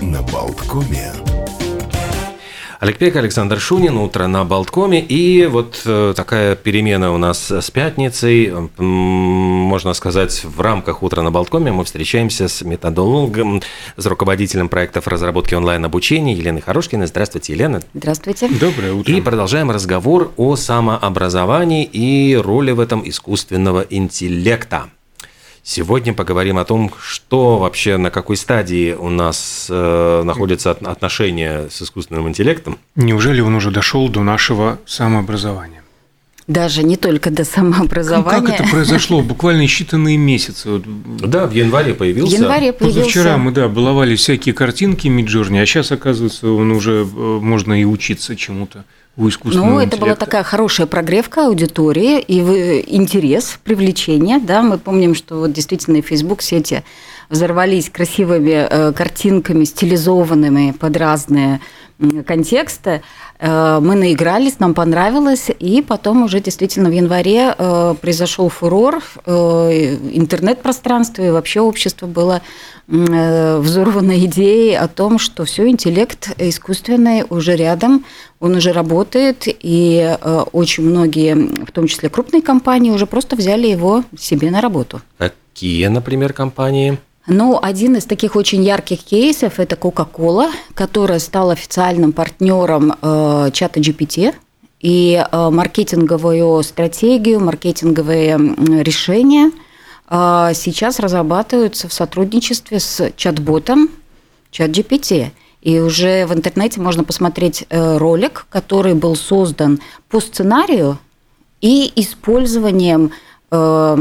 на Болткоме. Олег Пек, Александр Шунин, утро на Болткоме. И вот э, такая перемена у нас с пятницей. Можно сказать, в рамках утра на Болткоме мы встречаемся с методологом, с руководителем проектов разработки онлайн-обучения Еленой Хорошкиной. Здравствуйте, Елена. Здравствуйте. Доброе утро. И продолжаем разговор о самообразовании и роли в этом искусственного интеллекта. Сегодня поговорим о том, что вообще, на какой стадии у нас э, находятся отношения с искусственным интеллектом. Неужели он уже дошел до нашего самообразования? Даже не только до самообразования. Как, как это произошло? Буквально считанные месяцы. Да, в январе появился. В январе появился. Позавчера мы, да, баловали всякие картинки Миджорни, а сейчас, оказывается, он уже э, можно и учиться чему-то у искусственного Ну, это интеллекта? была такая хорошая прогревка аудитории и интерес, привлечение. Да? Мы помним, что вот действительно и Facebook сети взорвались красивыми э, картинками, стилизованными под разные контексты. Э, мы наигрались, нам понравилось, и потом уже действительно в январе э, произошел фурор, э, интернет-пространство и вообще общество было взорвано идеей о том, что все, интеллект искусственный уже рядом, он уже работает, и очень многие, в том числе крупные компании, уже просто взяли его себе на работу. Какие, например, компании? Ну, один из таких очень ярких кейсов – это Coca-Cola, которая стала официальным партнером э, чата GPT. И э, маркетинговую стратегию, маркетинговые решения э, сейчас разрабатываются в сотрудничестве с чат-ботом чат GPT. И уже в интернете можно посмотреть э, ролик, который был создан по сценарию и использованием э,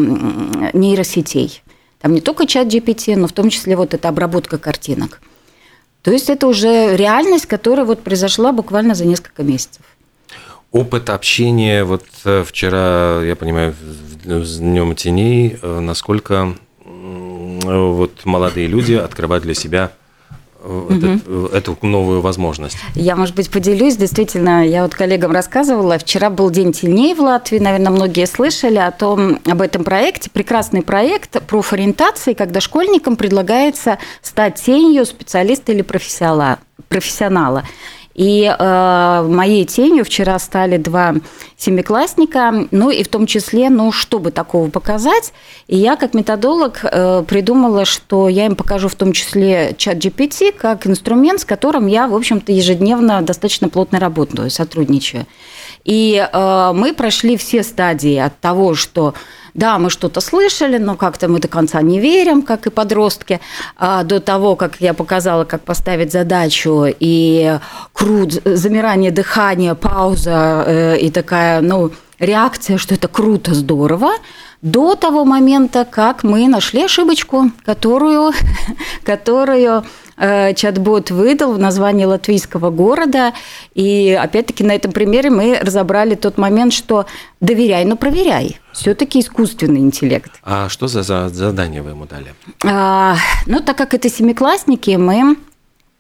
нейросетей. Там не только чат GPT, но в том числе вот эта обработка картинок. То есть это уже реальность, которая вот произошла буквально за несколько месяцев. Опыт общения, вот э, вчера, я понимаю, с Днем теней, э, насколько вот молодые люди открывают для себя угу. эту новую возможность. Я, может быть, поделюсь. Действительно, я вот коллегам рассказывала. Вчера был День теней в Латвии. Наверное, многие слышали о том, об этом проекте. Прекрасный проект профориентации, когда школьникам предлагается стать тенью специалиста или профессионала. И э, моей тенью вчера стали два семиклассника, ну и в том числе, ну, чтобы такого показать. И я как методолог э, придумала, что я им покажу в том числе чат GPT как инструмент, с которым я, в общем-то, ежедневно достаточно плотно работаю, сотрудничаю. И э, мы прошли все стадии от того, что да, мы что-то слышали, но как-то мы до конца не верим, как и подростки, а до того, как я показала, как поставить задачу, и крут, замирание дыхания, пауза э, и такая, ну, реакция, что это круто, здорово, до того момента, как мы нашли ошибочку, которую, которую чат-бот выдал в названии латвийского города. И опять-таки на этом примере мы разобрали тот момент, что доверяй, но проверяй. Все-таки искусственный интеллект. А что за задание вы ему дали? А, ну, так как это семиклассники, мы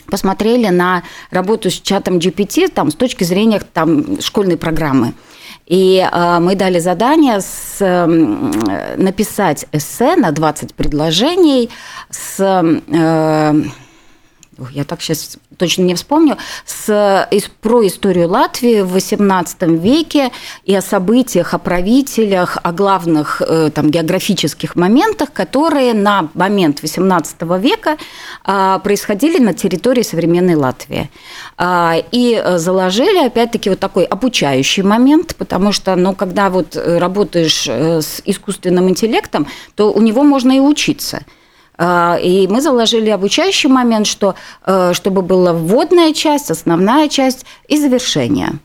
посмотрели на работу с чатом GPT там, с точки зрения там, школьной программы. И э, мы дали задание с, э, написать эссе на 20 предложений с э, я так сейчас точно не вспомню, с, из, про историю Латвии в XVIII веке и о событиях, о правителях, о главных э, там, географических моментах, которые на момент XVIII века а, происходили на территории современной Латвии. А, и заложили, опять-таки, вот такой обучающий момент, потому что, ну, когда вот работаешь э, с искусственным интеллектом, то у него можно и учиться – и мы заложили обучающий момент, что, э, чтобы была вводная часть, основная часть и завершение.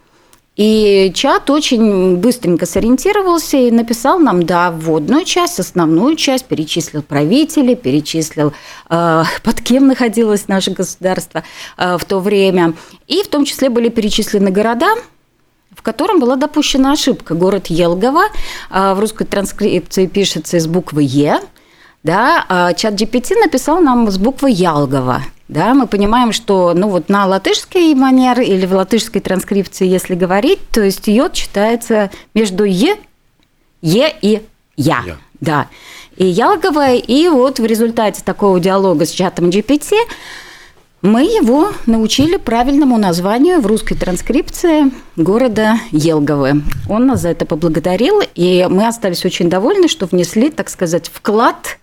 И чат очень быстренько сориентировался и написал нам, да, вводную часть, основную часть, перечислил правителей, перечислил, э, под кем находилось наше государство э, в то время. И в том числе были перечислены города, в котором была допущена ошибка. Город Елгова в русской транскрипции пишется из буквы «Е», да, а чат GPT написал нам с буквы Ялгова. Да, мы понимаем, что ну вот на латышской манер или в латышской транскрипции, если говорить, то есть йод читается между е, е и я. я. Да. И Ялгова, и вот в результате такого диалога с чатом GPT Мы его научили правильному названию в русской транскрипции города Елговы. Он нас за это поблагодарил, и мы остались очень довольны, что внесли, так сказать, вклад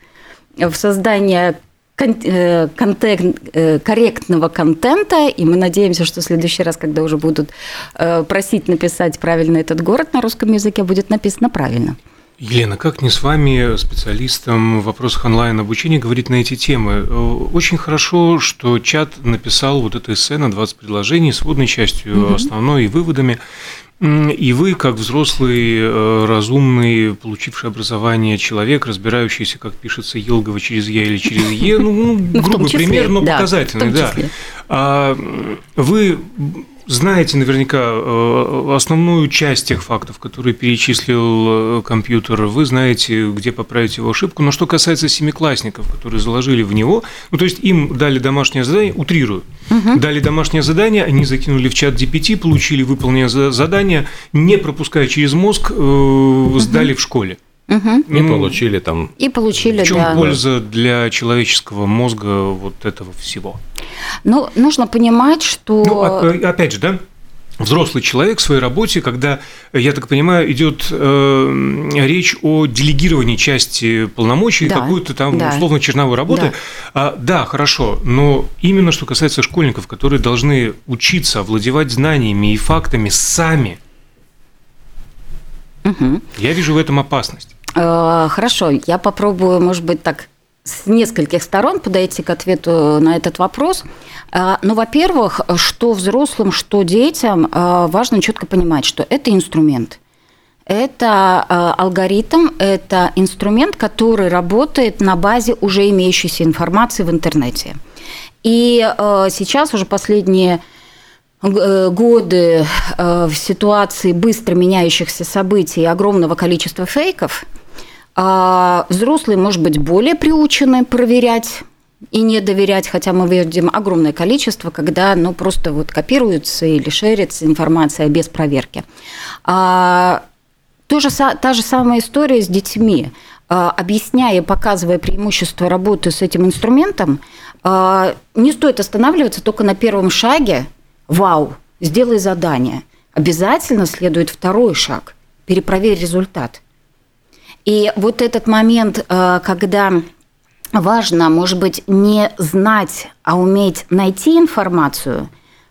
в создание э, контент, э, корректного контента, и мы надеемся, что в следующий раз, когда уже будут э, просить написать правильно этот город на русском языке, будет написано правильно. Елена, как не с вами, специалистом в вопросах онлайн-обучения, говорить на эти темы? Очень хорошо, что чат написал вот это эссе на 20 предложений с водной частью угу. основной и выводами. И вы, как взрослый, э, разумный, получивший образование человек, разбирающийся, как пишется Елгова через Я или через Е, ну, ну грубый числе, пример, но да, показательный, да. А вы знаете наверняка э, основную часть тех фактов, которые перечислил э, компьютер, вы знаете, где поправить его ошибку. Но что касается семиклассников, которые заложили в него, ну то есть им дали домашнее задание, утрирую, угу. дали домашнее задание, они закинули в чат GPT, получили выполненное задание, не пропуская через мозг, угу. сдали в школе. Угу. И получили там. И получили. В чем да. польза для человеческого мозга вот этого всего? Ну, нужно понимать, что. Ну, опять же, да, взрослый человек в своей работе, когда, я так понимаю, идет э, речь о делегировании части полномочий, да, какой-то там да. условно черновой работы. Да. А, да, хорошо, но именно что касается школьников, которые должны учиться овладевать знаниями и фактами сами, угу. я вижу в этом опасность. Э, хорошо, я попробую, может быть, так с нескольких сторон подойти к ответу на этот вопрос. Э, ну, во-первых, что взрослым, что детям э, важно четко понимать, что это инструмент. Это алгоритм, это инструмент, который работает на базе уже имеющейся информации в интернете. И сейчас уже последние годы в ситуации быстро меняющихся событий и огромного количества фейков – а взрослые, может быть, более приучены проверять и не доверять, хотя мы видим огромное количество, когда ну, просто вот копируется или шерится информация без проверки. А, тоже, та же самая история с детьми. А, объясняя показывая преимущество работы с этим инструментом, а, не стоит останавливаться только на первом шаге «Вау, сделай задание». Обязательно следует второй шаг – перепроверь результат – и вот этот момент, э, когда важно, может быть, не знать, а уметь найти информацию,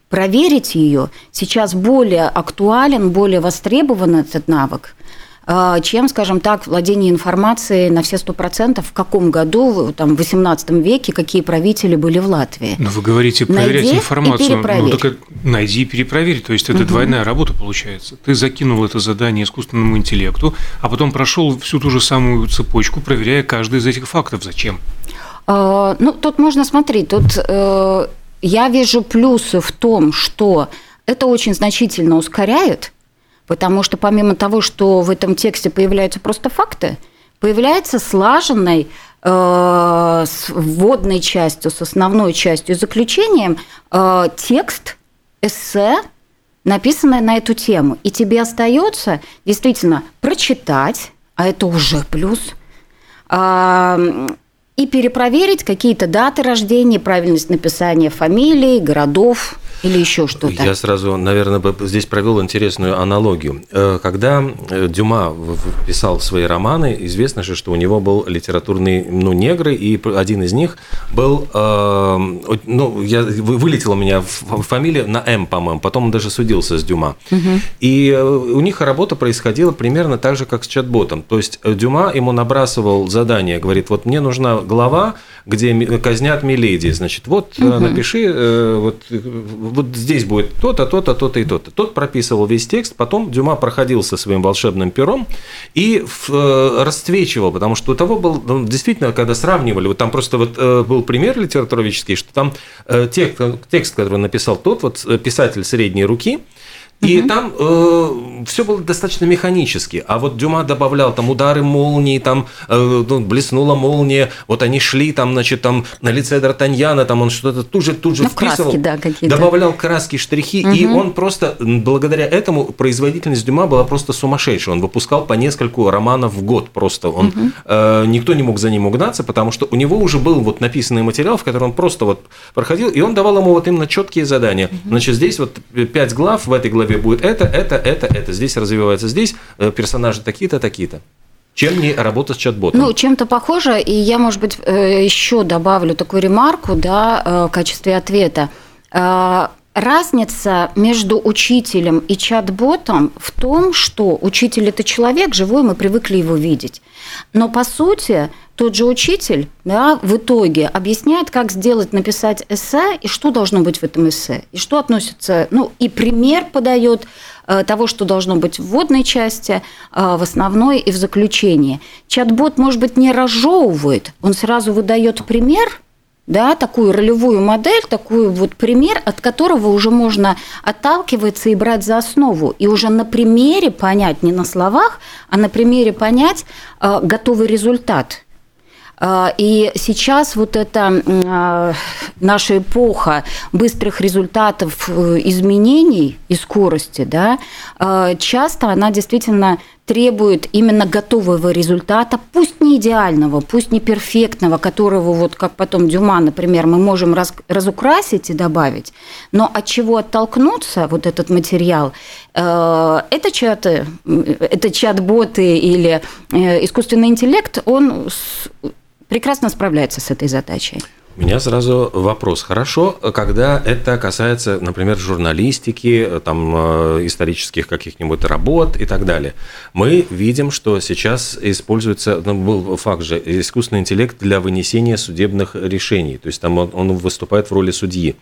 проверить ее, сейчас более актуален, более востребован этот навык, чем, скажем так, владение информацией на все сто процентов, в каком году, там, в 18 веке, какие правители были в Латвии. Но вы говорите проверять найди информацию. И ну, так найди и перепроверь. То есть это угу. двойная работа получается. Ты закинул это задание искусственному интеллекту, а потом прошел всю ту же самую цепочку, проверяя каждый из этих фактов. Зачем? А, ну, тут можно смотреть. Тут э, я вижу плюсы в том, что это очень значительно ускоряет Потому что помимо того, что в этом тексте появляются просто факты, появляется слаженный э, с вводной частью, с основной частью, заключением э, текст, эссе, написанное на эту тему. И тебе остается действительно прочитать, а это уже плюс, э, и перепроверить какие-то даты рождения, правильность написания фамилий, городов, или еще что-то? Я сразу, наверное, здесь провел интересную аналогию. Э, когда э, Дюма писал свои романы, известно же, что у него был литературный, ну, негры, и один из них был, э, ну, я, вылетела у меня фамилия на М, по-моему, потом он даже судился с Дюма. Угу. И у них работа происходила примерно так же, как с чат-ботом. То есть Дюма ему набрасывал задание, говорит, вот мне нужна глава, где казнят Миледи, значит, вот угу. напиши, вот вот здесь будет то-то, то-то, то-то и то-то. Тот прописывал весь текст, потом Дюма проходил со своим волшебным пером и э, расцвечивал, потому что у того был, ну, действительно, когда сравнивали, вот там просто вот э, был пример литературоведческий, что там э, текст, текст, который написал тот вот писатель средней руки, И угу. там э, все было достаточно механически. А вот Дюма добавлял там удары молнии, там э, ну, блеснула молния, вот они шли там, значит, там на лице Д'Артаньяна, там он что-то тут же, тут же ну, вписывал. Краски, да, какие-то. Добавлял краски, штрихи, угу. и он просто, благодаря этому, производительность Дюма была просто сумасшедшая. Он выпускал по нескольку романов в год просто. Он, угу. э, никто не мог за ним угнаться, потому что у него уже был вот написанный материал, в котором он просто вот проходил, и он давал ему вот именно четкие задания. Угу. Значит, здесь вот пять глав, в этой главе главе будет это, это, это, это. Здесь развивается здесь, э, персонажи такие-то, такие-то. Чем не работа с чат-ботом? Ну, чем-то похоже, и я, может быть, э, еще добавлю такую ремарку, да, э, в качестве ответа. Разница между учителем и чат-ботом в том, что учитель – это человек живой, мы привыкли его видеть. Но, по сути, тот же учитель да, в итоге объясняет, как сделать, написать эссе, и что должно быть в этом эссе, и что относится, ну, и пример подает э, того, что должно быть в вводной части, э, в основной и в заключении. Чат-бот, может быть, не разжевывает, он сразу выдает пример, да, такую ролевую модель, такой вот пример, от которого уже можно отталкиваться и брать за основу, и уже на примере понять, не на словах, а на примере понять э, готовый результат – и сейчас вот эта а, наша эпоха быстрых результатов э, изменений и скорости, да, а, часто она действительно требует именно готового результата, пусть не идеального, пусть не перфектного, которого вот как потом Дюма, например, мы можем раз, разукрасить и добавить, но от чего оттолкнуться вот этот материал, э, это чаты, это чат-боты или э, искусственный интеллект, он прекрасно справляется с этой задачей. У меня сразу вопрос. Хорошо, когда это касается, например, журналистики, там, э, исторических каких-нибудь работ и так далее. Мы видим, что сейчас используется, ну, был факт же, искусственный интеллект для вынесения судебных решений. То есть там он, он выступает в роли судьи.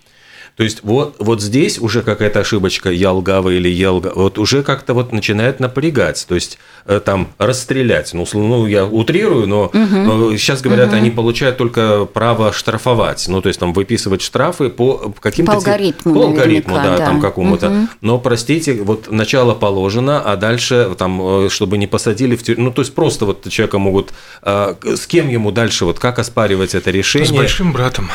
То есть вот, вот здесь уже какая-то ошибочка, я лгавый или я лгавый, вот уже как-то вот начинает напрягать, то есть э, там расстрелять, ну, ну я утрирую, но угу. сейчас говорят, угу. они получают только право штрафовать, ну, то есть там выписывать штрафы по каким-то... По алгоритму, По алгоритму, да, да, там какому-то. Угу. Но, простите, вот начало положено, а дальше там, э, чтобы не посадили в тюрьму, ну, то есть просто вот человека могут... С кем ему дальше, вот как оспаривать это решение? С большим братом.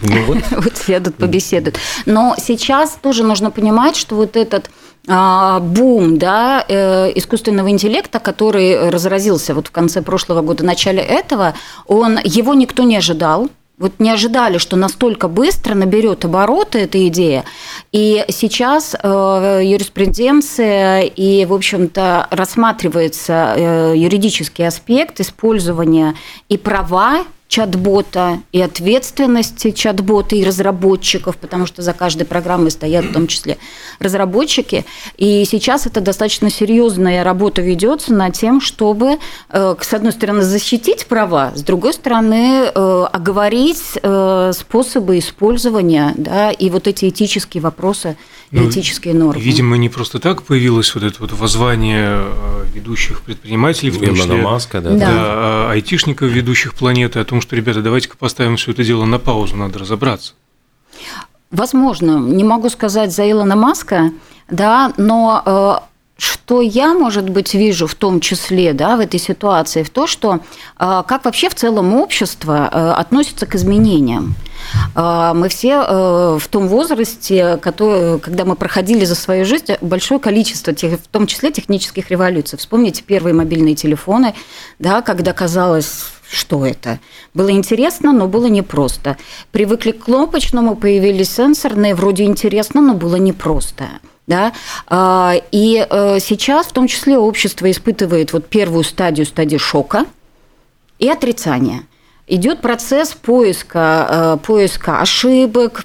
Ну, вот. вот сядут, побеседуют. Но сейчас тоже нужно понимать, что вот этот а, бум да, э, искусственного интеллекта, который разразился вот в конце прошлого года, начале этого, он, его никто не ожидал. Вот не ожидали, что настолько быстро наберет обороты эта идея. И сейчас э, юриспруденция и, в общем-то, рассматривается э, юридический аспект использования и права чат-бота и ответственности чат-бота и разработчиков, потому что за каждой программой стоят в том числе разработчики. И сейчас это достаточно серьезная работа ведется над тем, чтобы, э, с одной стороны, защитить права, с другой стороны, э, оговорить э, способы использования да, и вот эти этические вопросы ну, этические нормы. Видимо, не просто так появилось вот это вот воззвание ведущих предпринимателей, в том числе Маска, да, да. Да, айтишников, ведущих планеты, о том, что, ребята, давайте-ка поставим все это дело на паузу, надо разобраться? Возможно, не могу сказать за Илона Маска, да, но э, что я, может быть, вижу в том числе да, в этой ситуации, в то, что э, как вообще в целом общество э, относится к изменениям. Мы все в том возрасте, когда мы проходили за свою жизнь большое количество, в том числе технических революций. Вспомните первые мобильные телефоны, да, когда казалось что это. Было интересно, но было непросто. Привыкли к кнопочному, появились сенсорные, вроде интересно, но было непросто. Да? А, и э, сейчас в том числе общество испытывает вот первую стадию, стадию шока и отрицания идет процесс поиска, э, поиска ошибок,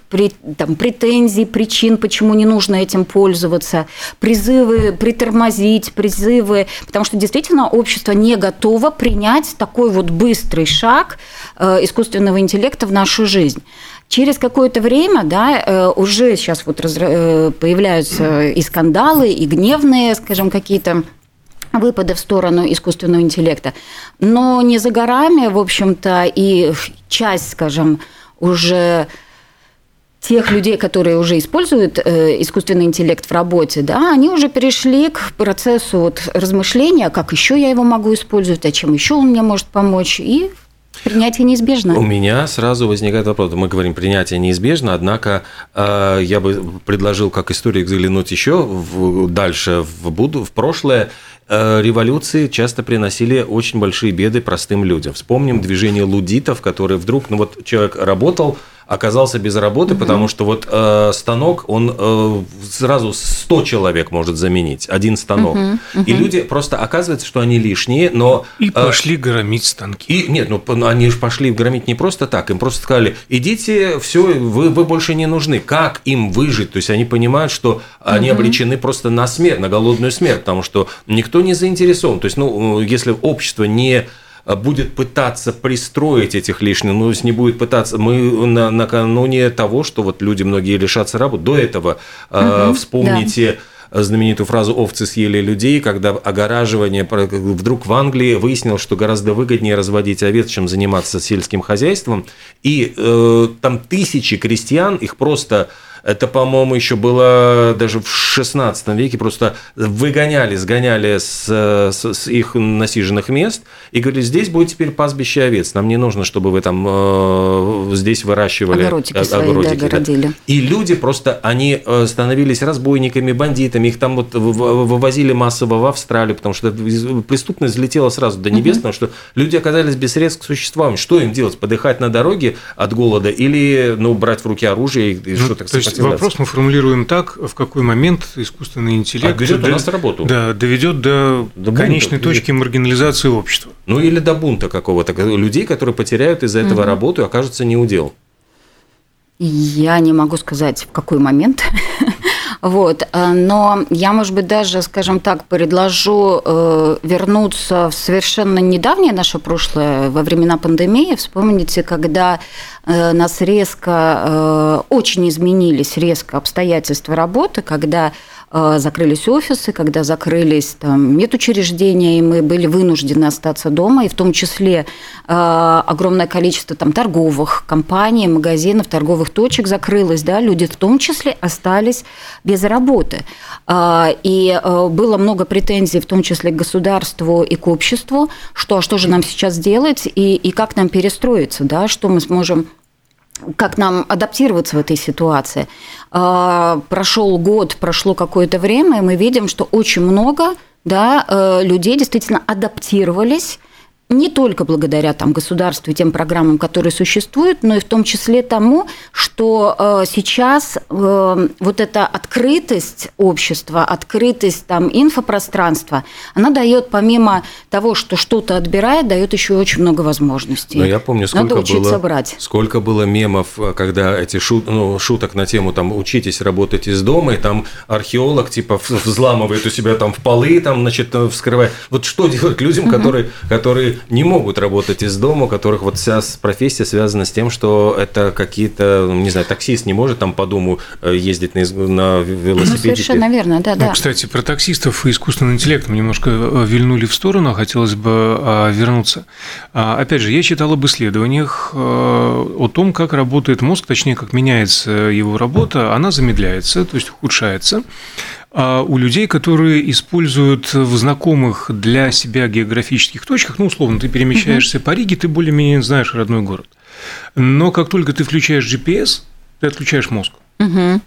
там, претензий, причин, почему не нужно этим пользоваться, призывы притормозить, призывы, потому что действительно общество не готово принять такой вот быстрый шаг э, искусственного интеллекта в нашу жизнь. Через какое-то время, да, э, уже сейчас вот появляются и скандалы, и гневные, скажем, какие-то выпады в сторону искусственного интеллекта. Но не за горами, в общем-то, и часть, скажем, уже тех людей, которые уже используют э, искусственный интеллект в работе, да, они уже перешли к процессу вот размышления, как еще я его могу использовать, а чем еще он мне может помочь, и Принятие неизбежно. У меня сразу возникает вопрос. Мы говорим, принятие неизбежно, однако э, я бы предложил как историк заглянуть еще в, дальше в, буду, в прошлое. Э, революции часто приносили очень большие беды простым людям. Вспомним движение лудитов, которые вдруг, ну вот человек работал, оказался без работы, угу. потому что вот э, станок, он э, сразу 100 человек может заменить, один станок. Угу, угу. И люди просто оказывается, что они лишние, но... И э, пошли громить станки. И, нет, ну они же пошли громить не просто так, им просто сказали, идите, все, вы, вы больше не нужны. Как им выжить? То есть они понимают, что они угу. обречены просто на смерть, на голодную смерть, потому что никто не заинтересован. То есть, ну, если общество не будет пытаться пристроить этих лишних, ну, не будет пытаться. Мы на, накануне того, что вот люди многие лишатся работы. До этого угу, вспомните. Да знаменитую фразу «овцы съели людей», когда огораживание вдруг в Англии выяснилось, что гораздо выгоднее разводить овец, чем заниматься сельским хозяйством. И э, там тысячи крестьян, их просто это, по-моему, еще было даже в 16 веке. Просто выгоняли, сгоняли с, с, с их насиженных мест и говорили, здесь будет теперь пастбище овец. Нам не нужно, чтобы вы там э, здесь выращивали огородики, свои, огородики да, да. И люди просто, они э, становились разбойниками, бандитами. Их там вот вывозили массово в Австралию, потому что преступность взлетела сразу до небес, угу. потому что люди оказались без средств к существованию. Что им делать? Подыхать на дороге от голода или ну, брать в руки оружие и ну, что-то есть вопрос мы формулируем так, в какой момент искусственный интеллект доведет до, нас работу. Да, доведет до, до конечной бунта, точки маргинализации общества. Ну или до бунта какого-то людей, которые потеряют из-за этого угу. работу и окажутся неудел. Я не могу сказать, в какой момент. Вот. Э, но я, может быть, даже, скажем так, предложу э, вернуться в совершенно недавнее наше прошлое, во времена пандемии. Вспомните, когда э, нас резко, очень изменились резко обстоятельства работы, когда закрылись офисы, когда закрылись там, медучреждения, и мы были вынуждены остаться дома, и в том числе э, огромное количество там, торговых компаний, магазинов, торговых точек закрылось, да, люди в том числе остались без работы. Э, и э, было много претензий, в том числе к государству и к обществу, что, а что же нам сейчас делать и, и как нам перестроиться, да, что мы сможем как нам адаптироваться в этой ситуации. А, прошел год, прошло какое-то время, и мы видим, что очень много да, э, людей действительно адаптировались не только благодаря там, государству и тем программам, которые существуют, но и в том числе тому, что э, сейчас э, вот эта открытость общества, открытость там, инфопространства, она дает помимо того, что что-то отбирает, дает еще очень много возможностей. Но я помню, сколько, Надо было, брать. сколько было мемов, когда эти шут, ну, шуток на тему там «учитесь работать из дома», и там археолог типа взламывает у себя там в полы, там, значит, вскрывает. Вот что делать людям, угу. которые, которые не могут работать из дома, у которых вот вся профессия связана с тем, что это какие-то, не знаю, таксист не может там по дому э, ездить на, на велосипеде. Ну, совершенно верно, да, да. Ну, кстати, про таксистов и искусственный интеллект мы немножко э, вильнули в сторону, а хотелось бы а, вернуться. А, опять же, я читал об исследованиях э, о том, как работает мозг, точнее, как меняется его работа, она замедляется, то есть ухудшается. А у людей, которые используют в знакомых для себя географических точках, ну, условно, ты перемещаешься угу. по Риге, ты более-менее знаешь родной город. Но как только ты включаешь GPS, ты отключаешь мозг. Угу.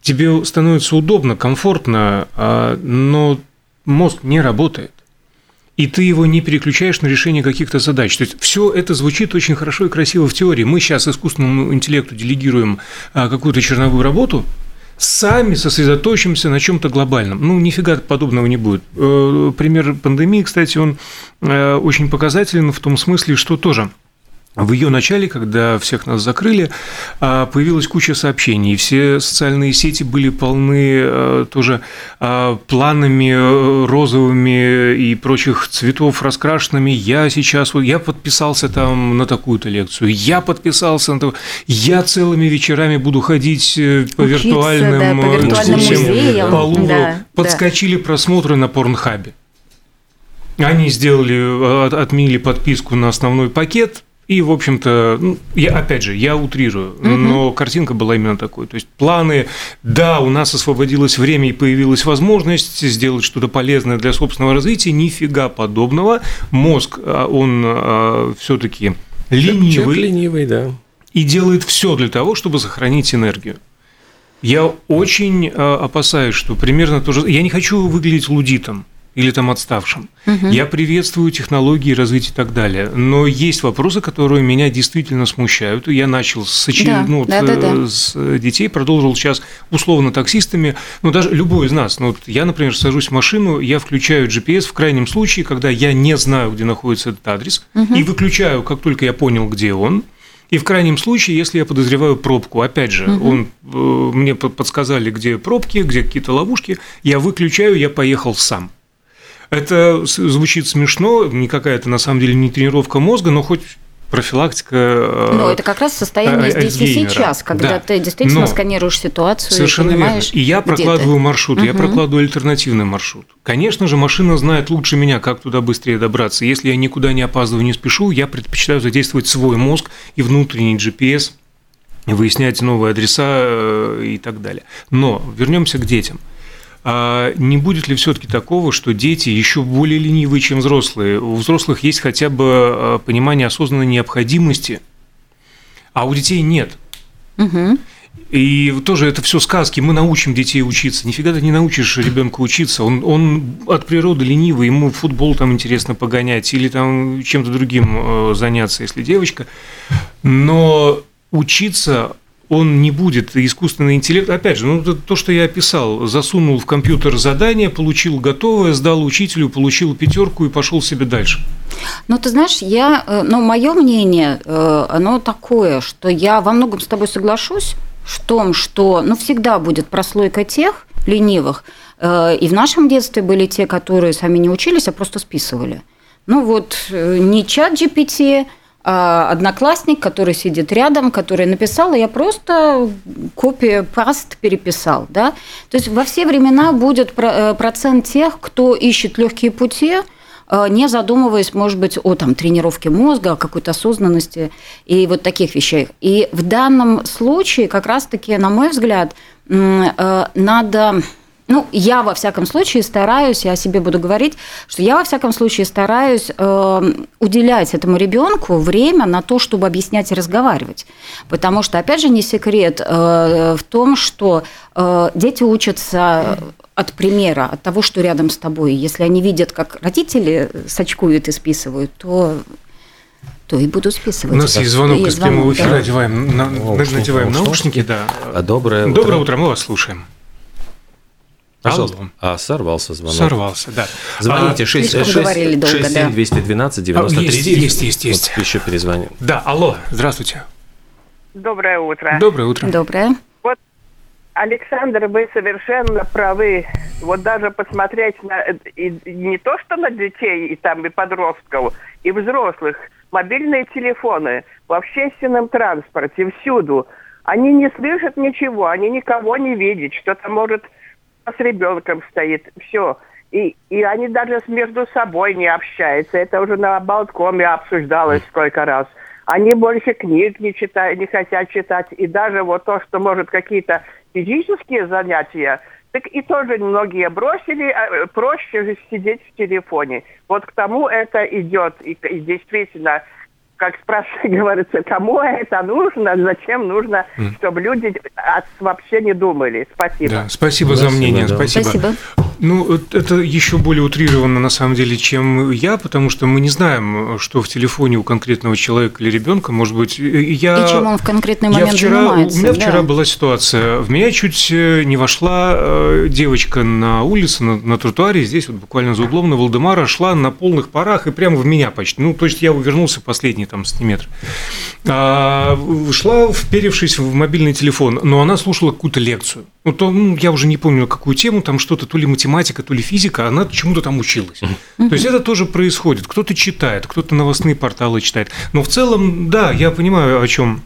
Тебе становится удобно, комфортно, а, но мозг не работает. И ты его не переключаешь на решение каких-то задач. То есть все это звучит очень хорошо и красиво в теории. Мы сейчас искусственному интеллекту делегируем а, какую-то черновую работу, сами сосредоточимся на чем-то глобальном. Ну, нифига подобного не будет. Э, пример пандемии, кстати, он э, очень показателен в том смысле, что тоже – в ее начале, когда всех нас закрыли, а, появилась куча сообщений. Все социальные сети были полны э, тоже а, планами э, розовыми и прочих цветов раскрашенными. Я сейчас, я подписался там на такую-то лекцию, я подписался на то, я целыми вечерами буду ходить э, по Учиться, виртуальным да, по виртуальным музеям, по Лувру. Да, Подскочили да. просмотры на Порнхабе. Они сделали, отменили подписку на основной пакет, И, в общем-то, ну, я, опять же, я утрирую, угу. но картинка была именно такой. То есть планы, да, у нас освободилось время и появилась возможность сделать что-то полезное для собственного развития, нифига подобного. Мозг, а, он а, все-таки ленивый. Человек ленивый, да. И делает все для того, чтобы сохранить энергию. Я очень а, опасаюсь, что примерно то же... Я не хочу выглядеть лудитом или там отставшим. Угу. Я приветствую технологии, развитие и так далее. Но есть вопросы, которые меня действительно смущают. Я начал с, очер... да, ну, да, да, да. с детей, продолжил сейчас условно таксистами. Ну, даже любой из нас. Ну, вот я, например, сажусь в машину, я включаю GPS в крайнем случае, когда я не знаю, где находится этот адрес, угу. и выключаю, как только я понял, где он. И в крайнем случае, если я подозреваю пробку, опять же, угу. он, э, мне подсказали, где пробки, где какие-то ловушки, я выключаю, я поехал сам. Это звучит смешно, никакая это на самом деле не тренировка мозга, но хоть профилактика. Э, ну, это как раз состояние здесь и сейчас, когда да. ты действительно Но сканируешь ситуацию. Совершенно и верно. И я прокладываю маршрут, угу. я прокладываю альтернативный маршрут. Конечно же, машина знает лучше меня, как туда быстрее добраться. Если я никуда не опаздываю, не спешу, я предпочитаю задействовать свой мозг и внутренний GPS, выяснять новые адреса э, и так далее. Но вернемся к детям – а не будет ли все-таки такого, что дети еще более ленивые, чем взрослые? У взрослых есть хотя бы а, понимание осознанной необходимости, а у детей нет. Угу. И тоже это все сказки. Мы научим детей учиться. Нифига ты не научишь ребенка учиться. Он, он от природы ленивый, ему футбол там интересно погонять или там чем-то другим э, заняться, если девочка. Но учиться он не будет искусственный интеллект. Опять же, ну, то, что я описал, засунул в компьютер задание, получил готовое, сдал учителю, получил пятерку и пошел себе дальше. Ну, ты знаешь, я, э, ну, мое мнение, э, оно такое, что я во многом с тобой соглашусь в том, что, ну, всегда будет прослойка тех ленивых, э, и в нашем детстве были те, которые сами не учились, а просто списывали. Ну, вот не чат GPT, одноклассник, который сидит рядом, который написал, и я просто копию паст переписал. Да? То есть во все времена будет э, процент тех, кто ищет легкие пути, э, не задумываясь, может быть, о там, тренировке мозга, о какой-то осознанности и вот таких вещах. И в данном случае, как раз-таки, на мой взгляд, э, надо ну, я во всяком случае стараюсь, я о себе буду говорить, что я во всяком случае стараюсь э, уделять этому ребенку время на то, чтобы объяснять и разговаривать. Потому что, опять же, не секрет э, в том, что э, дети учатся от примера, от того, что рядом с тобой. Если они видят, как родители сочкуют и списывают, то то и буду списывать. У нас есть звонок из прямого эфира, надеваем, на, надеваем наушники, да. Доброе утро. Доброе утро, мы вас слушаем. Пожалуйста. А, сорвался звонок. Сорвался, да. Звоните 67 212 93. Есть, есть, есть. есть. Вот еще перезвоним. Да, алло, здравствуйте. Доброе утро. Доброе утро. Доброе. Вот, Александр, вы совершенно правы. Вот даже посмотреть на и, не то, что на детей, и там и подростков, и взрослых, мобильные телефоны в общественном транспорте, всюду, они не слышат ничего, они никого не видят, что-то может с ребенком стоит, все. И, и они даже между собой не общаются. Это уже на балконе обсуждалось сколько раз. Они больше книг не читают, не хотят читать. И даже вот то, что может какие-то физические занятия, так и тоже многие бросили, а, проще же сидеть в телефоне. Вот к тому это идет. И, и действительно, как спрашивается, говорится, кому это нужно, зачем нужно, чтобы люди вообще не думали. Спасибо. Да, спасибо, спасибо за мнение. Да. Спасибо. спасибо. Ну, это еще более утрированно на самом деле, чем я, потому что мы не знаем, что в телефоне у конкретного человека или ребенка, может быть, я. И чем он в конкретный момент я вчера, занимается. У меня да. вчера была ситуация. В меня чуть э, не вошла э, девочка на улице, на, на тротуаре, здесь вот буквально за углом на Валдемара, шла на полных парах и прямо в меня почти. Ну, то есть я увернулся последний там сантиметр. А, шла, вперевшись в мобильный телефон, но она слушала какую-то лекцию. Ну, то, ну, я уже не помню, какую тему, там что-то, то ли математика, то ли физика, она чему-то там училась. То есть это тоже происходит. Кто-то читает, кто-то новостные порталы читает. Но в целом, да, я понимаю, о чем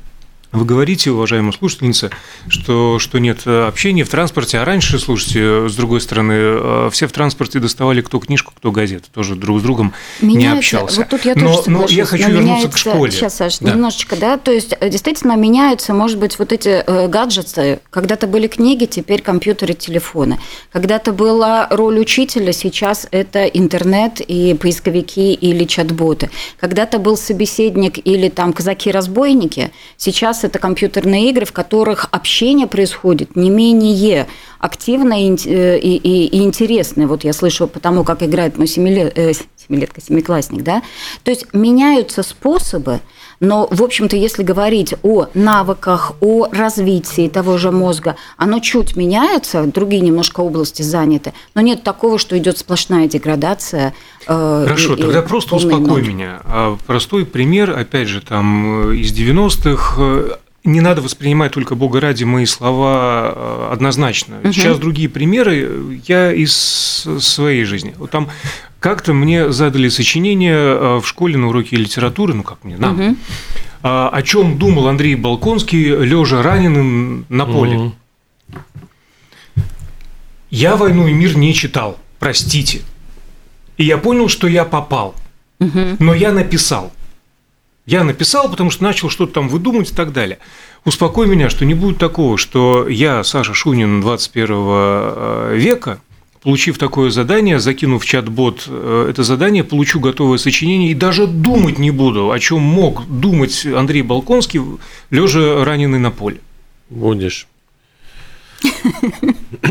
Вы говорите, уважаемая слушательница, что, что нет э, общения в транспорте, а раньше, слушайте, с другой стороны, э, все в транспорте доставали кто книжку, кто газету, тоже друг с другом меняется, не общался. Вот тут я тоже но, но я хочу но вернуться к школе. Сейчас, Саша, да. немножечко, да, то есть э, действительно меняются, может быть, вот эти э, гаджеты. Когда-то были книги, теперь компьютеры, телефоны. Когда-то была роль учителя, сейчас это интернет и поисковики или чат-боты. Когда-то был собеседник или там казаки-разбойники, сейчас это компьютерные игры, в которых общение происходит не менее активно и, э, и, и, и интересно. Вот я слышу по тому, как играет мой семилет, э, семилетка, семиклассник, да. То есть меняются способы, но, в общем-то, если говорить о навыках, о развитии того же мозга, оно чуть меняется, другие немножко области заняты, но нет такого, что идет сплошная деградация. Э, Хорошо, и, тогда и просто успокой ночь. меня. А простой пример, опять же, там из 90-х э, не надо воспринимать только Бога ради мои слова э, однозначно. Угу. Сейчас другие примеры я из своей жизни. Вот там как-то мне задали сочинение э, в школе на уроке литературы, ну как мне, нам, угу. о чем думал Андрей Балконский, лежа раненым на поле. Угу. Я «Войну и мир» не читал, простите. И я понял, что я попал. Угу. Но я написал. Я написал, потому что начал что-то там выдумывать и так далее. Успокой меня, что не будет такого, что я, Саша Шунин 21 э, века, получив такое задание, закинув в чат-бот э, это задание, получу готовое сочинение и даже думать не буду, о чем мог думать Андрей Балконский, лежа раненый на поле. Будешь.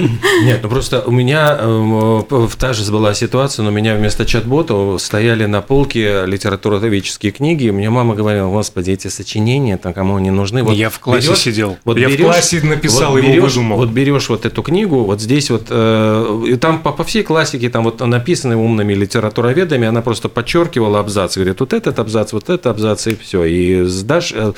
Нет, ну просто у меня э, та же была ситуация, но у меня вместо чат-бота стояли на полке литературоведческие книги, и мне мама говорила, господи, эти сочинения, там кому они нужны. Вот я в классе берешь, сидел, вот я берешь, в классе написал вот его, берешь, выдумал. Вот берешь вот эту книгу, вот здесь вот, э, и там по, по всей классике, там вот написаны умными литературоведами, она просто подчеркивала абзац, говорит, вот этот абзац, вот этот абзац, и все, и сдашь э,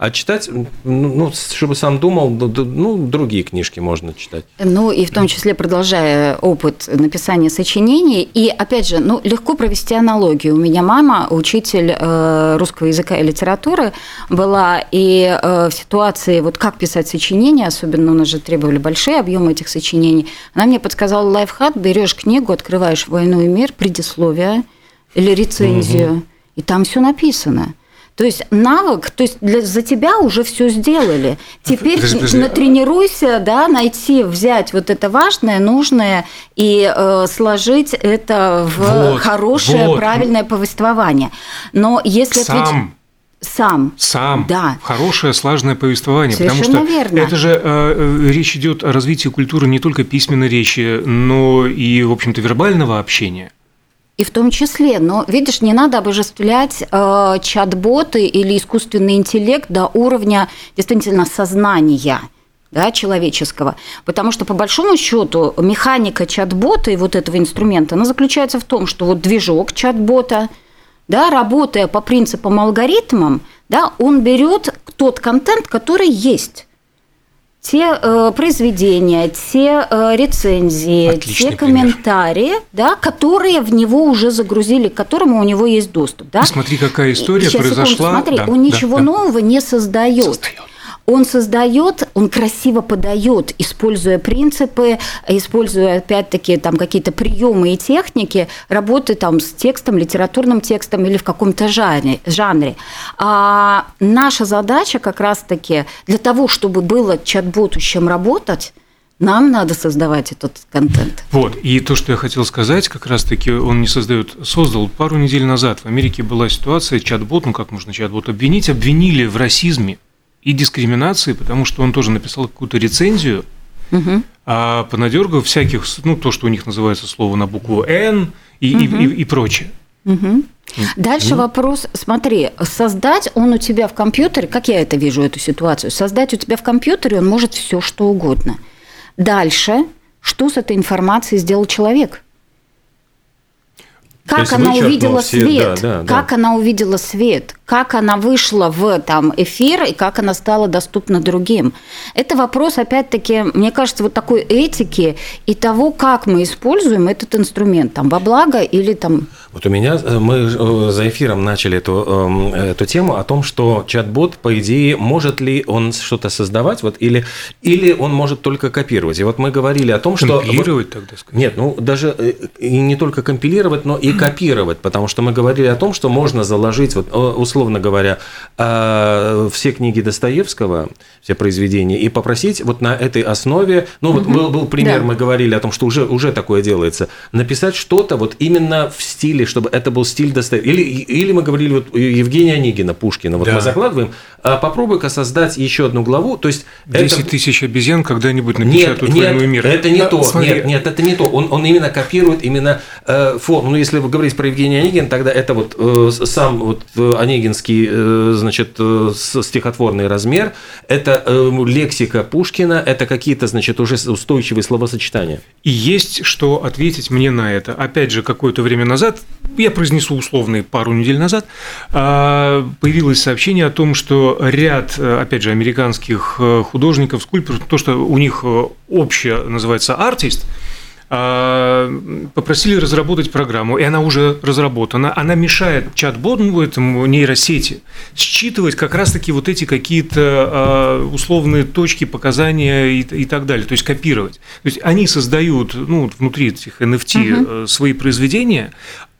а читать, ну, ну, чтобы сам думал, ну, другие книжки можно читать. Ну, и в том числе продолжая опыт написания сочинений. И, опять же, ну, легко провести аналогию. У меня мама, учитель э, русского языка и литературы была, и э, в ситуации, вот как писать сочинения, особенно у нас же требовали большие объемы этих сочинений, она мне подсказала лайфхак, берешь книгу, открываешь «Войну и мир», предисловие или рецензию, угу. и там все написано. То есть навык, то есть для, за тебя уже все сделали. Теперь подожди, подожди. натренируйся, да, найти, взять вот это важное, нужное и э, сложить это в вот, хорошее, вот. правильное повествование. Но если сам. Отвеч... Сам. Сам. Да. Хорошее, слаженное повествование. Совершенно потому что верно. это же э, э, речь идет о развитии культуры не только письменной речи, но и, в общем-то, вербального общения. И в том числе, но видишь, не надо обожествлять э, чат-боты или искусственный интеллект до уровня действительно сознания да, человеческого. Потому что, по большому счету, механика чат-бота и вот этого инструмента, она заключается в том, что вот движок чат-бота, да, работая по принципам алгоритмам, да, он берет тот контент, который есть те э, произведения, те э, рецензии, Отличный те комментарии, пример. да, которые в него уже загрузили, к которому у него есть доступ. Да? Смотри, какая история Сейчас, произошла. Секунду, смотри, да, он ничего да, нового не создает. создает он создает, он красиво подает, используя принципы, используя опять-таки там какие-то приемы и техники работы там с текстом, литературным текстом или в каком-то жанре. жанре. А наша задача как раз-таки для того, чтобы было чат-боту с чем работать, нам надо создавать этот контент. Вот, и то, что я хотел сказать, как раз-таки он не создает, создал пару недель назад. В Америке была ситуация, чат-бот, ну как можно чат-бот обвинить, обвинили в расизме и дискриминации, потому что он тоже написал какую-то рецензию, угу. а понадергав всяких, ну, то, что у них называется слово на букву «Н» и, угу. и, и, и прочее. Угу. Дальше ну. вопрос, смотри, создать он у тебя в компьютере, как я это вижу, эту ситуацию, создать у тебя в компьютере он может все что угодно. Дальше, что с этой информацией сделал человек? Как она увидела все, свет, да, да, как да. она увидела свет, как она вышла в там эфир и как она стала доступна другим. Это вопрос, опять-таки, мне кажется, вот такой этики и того, как мы используем этот инструмент, там, во благо или там. Вот у меня э, мы э, за эфиром начали эту эм, эту тему о том, что чат-бот, по идее, может ли он что-то создавать, вот или или он может только копировать. И вот мы говорили о том, что компилировать тогда сказать. Нет, ну даже э, и не только компилировать, но и копировать, потому что мы говорили о том, что можно заложить, вот, условно говоря, э, все книги Достоевского, все произведения, и попросить вот на этой основе, ну вот был, был пример, да. мы говорили о том, что уже, уже такое делается, написать что-то вот именно в стиле, чтобы это был стиль Достоевского. Или, или мы говорили, вот Евгения Онегина, Пушкина, вот да. мы закладываем, а попробуй-ка создать еще одну главу, то есть... 10 это... тысяч обезьян когда-нибудь напечатают нет, нет, мир. это не да, то, смотри. нет, нет, это не то, он, он именно копирует именно э, форму, ну если вы говорите про Евгения Онегина, тогда это вот э, сам вот э, Онегинский, э, значит, э, стихотворный размер, это э, лексика Пушкина, это какие-то, значит, уже устойчивые словосочетания. И есть что ответить мне на это. Опять же, какое-то время назад, я произнесу условные пару недель назад, а, появилось сообщение о том, что ряд, опять же, американских художников, скульпторов, то, что у них общее называется артист, а, попросили разработать программу, и она уже разработана. Она мешает чат-боту, этому нейросети, считывать как раз-таки вот эти какие-то а, условные точки, показания и, и так далее, то есть копировать. То есть они создают ну, внутри этих NFT угу. свои произведения,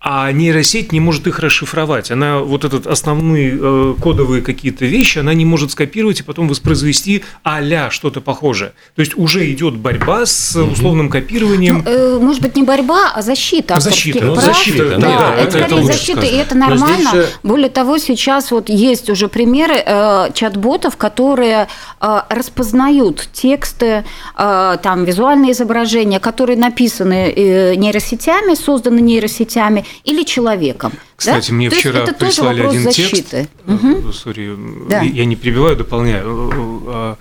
а нейросеть не может их расшифровать. Она вот этот основные э, кодовые какие-то вещи, она не может скопировать и потом воспроизвести а что-то похожее. То есть уже идет борьба с условным копированием. Ну, э, может быть, не борьба, а защита. Защита. Ну, защита, да, да, да, это, это, это защита, и это нормально. Же... Более того, сейчас вот есть уже примеры э, чат-ботов, которые э, распознают тексты, э, там визуальные изображения, которые написаны э, нейросетями, созданы нейросетями, или человеком. Кстати, да? мне То вчера это прислали один защиты. текст. Угу. Сори, да. я не прибиваю, дополняю э, а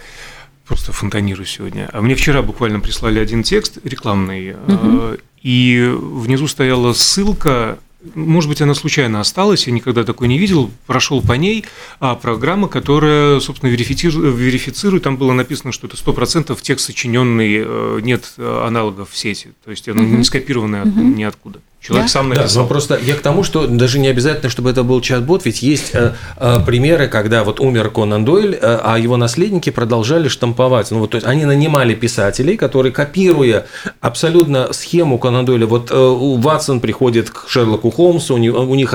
просто фонтанирую сегодня. А мне вчера буквально прислали один текст рекламный, угу. и внизу стояла ссылка может быть, она случайно осталась, я никогда такой не видел, прошел по ней, а программа, которая, собственно, верифицирует, верифицирует там было написано, что это 100% текст сочиненный, э, нет аналогов в сети, то есть оно угу. не скопированное угу. ниоткуда. Человек да? сам написал. Да, но просто я к тому, что даже не обязательно, чтобы это был чат-бот, ведь есть э, э, примеры, когда вот умер Конан Дойль, э, а его наследники продолжали штамповать. Ну вот, то есть они нанимали писателей, которые, копируя абсолютно схему Конан Дойля, вот э, Ватсон приходит к Шерлоку Холмсу, у них, у них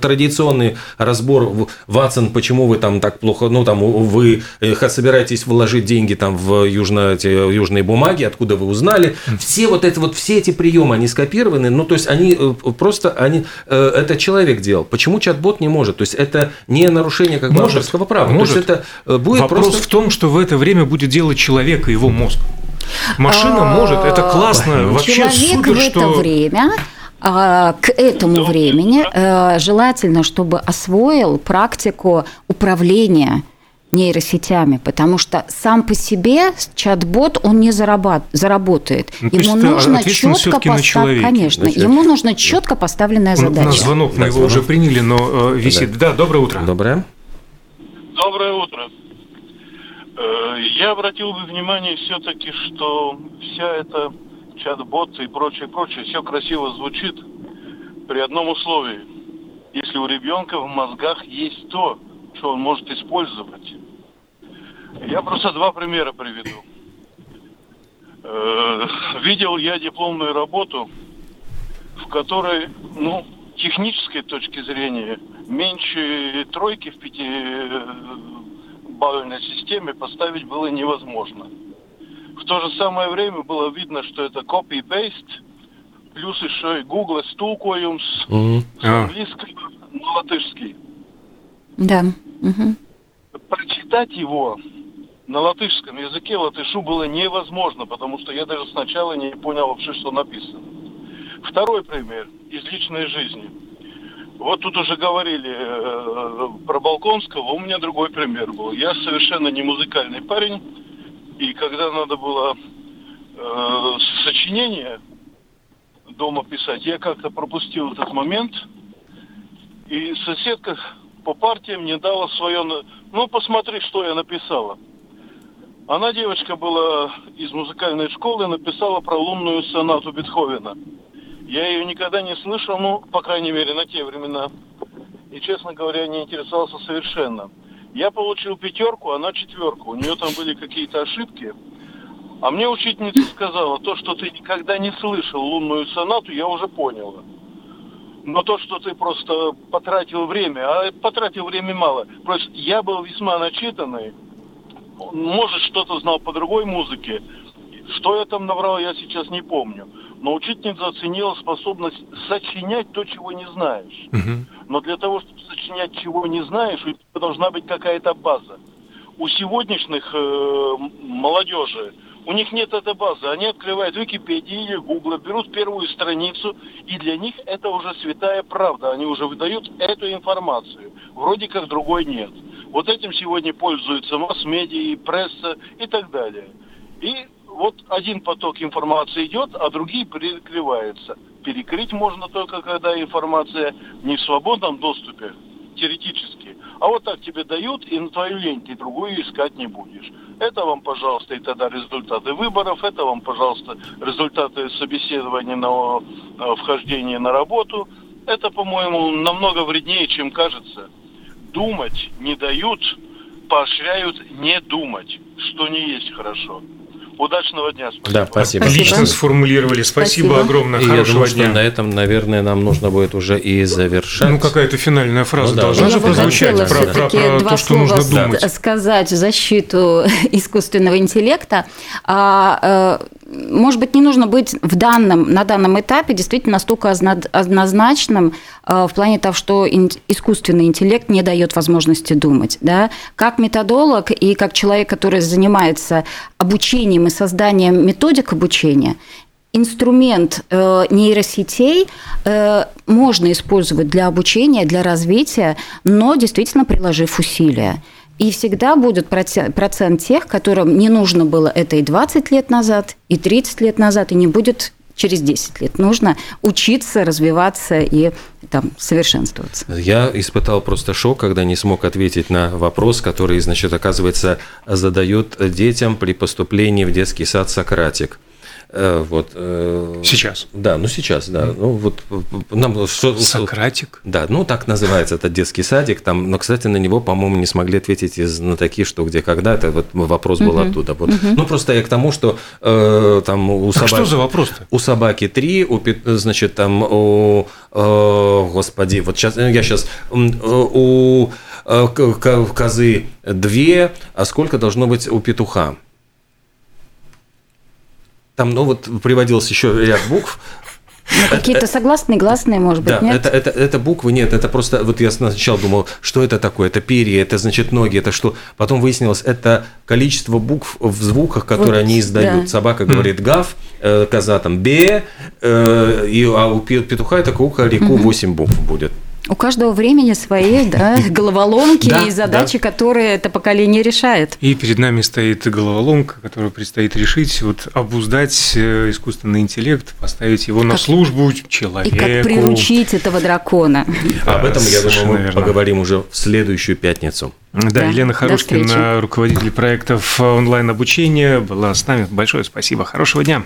традиционный разбор, Ватсон, почему вы там так плохо, ну там вы э, собираетесь вложить деньги там в южно, эти, южные бумаги, откуда вы узнали. Все вот это вот, все эти приемы, они скопированы, ну то есть они они э, просто, они, э, это человек делал. Почему чат-бот не может? То есть это не нарушение как бы авторского права. Может. То есть это э, будет Вопрос просто... в том, что в это время будет делать человек и его мозг. Машина а, может, это классно, вообще человек супер, в это что... время а, к этому времени желательно, чтобы освоил практику управления нейросетями, потому что сам по себе чат-бот он не зарабат, заработает. Ну, ему нужно четко поставить, конечно, Значит, ему нужно четко поставленная задача. У нас звонок, мы да, его звонок. уже приняли, но э, висит. Да. да, доброе утро. Доброе. Доброе утро. Э, я обратил бы внимание все-таки, что вся эта чат-бот и прочее, прочее, все красиво звучит при одном условии. Если у ребенка в мозгах есть то, что он может использовать. Я просто два примера приведу. Э, видел я дипломную работу, в которой, ну, технической точки зрения, меньше тройки в пяти э, системе поставить было невозможно. В то же самое время было видно, что это copy-paste, плюс еще и Google стулкоюмс, mm-hmm. с английского на латышский. Да. Угу. Прочитать его на латышском языке латышу было невозможно, потому что я даже сначала не понял вообще, что написано. Второй пример из личной жизни. Вот тут уже говорили э, про Балконского, у меня другой пример был. Я совершенно не музыкальный парень, и когда надо было э, сочинение дома писать. Я как-то пропустил этот момент, и соседка по партии мне дала свое... Ну, посмотри, что я написала. Она, девочка, была из музыкальной школы, написала про лунную сонату Бетховена. Я ее никогда не слышал, ну, по крайней мере, на те времена. И, честно говоря, не интересовался совершенно. Я получил пятерку, она четверку. У нее там были какие-то ошибки. А мне учительница сказала, то, что ты никогда не слышал лунную сонату, я уже поняла. Но то, что ты просто потратил время, а потратил время мало. Просто я был весьма начитанный, может, что-то знал по другой музыке. Что я там набрал, я сейчас не помню. Но учительница оценила способность сочинять то, чего не знаешь. Угу. Но для того, чтобы сочинять, чего не знаешь, у тебя должна быть какая-то база. У сегодняшних э, молодежи у них нет этой базы. Они открывают Википедию или Гугла, берут первую страницу, и для них это уже святая правда. Они уже выдают эту информацию. Вроде как другой нет. Вот этим сегодня пользуются масс-медиа, пресса и так далее. И вот один поток информации идет, а другие перекрываются. Перекрыть можно только, когда информация не в свободном доступе, теоретически. А вот так тебе дают, и на твою лень ты другую искать не будешь. Это вам, пожалуйста, и тогда результаты выборов, это вам, пожалуйста, результаты собеседования на э, вхождение на работу. Это, по-моему, намного вреднее, чем кажется. Думать не дают, поощряют не думать, что не есть хорошо. Удачного дня. Спасибо. Да, спасибо. Отлично сформулировали. Спасибо, спасибо. огромное. И Хорошего я думаю, дня. Что на этом, наверное, нам нужно будет уже и завершать. Ну, какая-то финальная фраза ну, да. должна я же прозвучать про, про, про, про то, что нужно думать. Сказать в защиту искусственного интеллекта. А, э, может быть, не нужно быть в данном, на данном этапе действительно настолько однозначным э, в плане того, что искусственный интеллект не дает возможности думать. Да? Как методолог и как человек, который занимается обучением и созданием методик обучения, инструмент э, нейросетей э, можно использовать для обучения, для развития, но действительно приложив усилия. И всегда будет процент тех, которым не нужно было это и 20 лет назад, и 30 лет назад, и не будет через 10 лет. Нужно учиться, развиваться и там, совершенствоваться. Я испытал просто шок, когда не смог ответить на вопрос, который, значит, оказывается, задают детям при поступлении в детский сад Сократик. Э, вот. Э, сейчас. Да, ну сейчас, да. Mm. Ну вот нам что, Сократик. Да, ну так называется этот детский садик. Там, но, кстати, на него, по-моему, не смогли ответить из на такие, что где когда. Это вот вопрос был mm-hmm. оттуда. Вот. Mm-hmm. Ну просто я к тому, что э, там у собаки. Что за вопрос-то? У собаки три, у значит там у э, господи, вот сейчас я сейчас у козы две, а сколько должно быть у петуха? Там, ну вот приводился еще ряд букв, ну, какие-то согласные, гласные, может быть, да, нет? Это, это, это буквы нет, это просто, вот я сначала думал, что это такое, это перья, это значит ноги, это что? Потом выяснилось, это количество букв в звуках, которые вот, они издают. Да. Собака говорит гав, э, коза там бе, э, и, а у петуха это кукареку 8 букв будет. У каждого времени свои да, головоломки да, и задачи, да. которые это поколение решает. И перед нами стоит головоломка, которую предстоит решить, вот обуздать э, искусственный интеллект, поставить его на службу человеку. И как приручить этого дракона. Об этом, я думаю, мы верно. поговорим уже в следующую пятницу. Да, да Елена Харушкина, руководитель проектов онлайн-обучения, была с нами. Большое спасибо. Хорошего дня.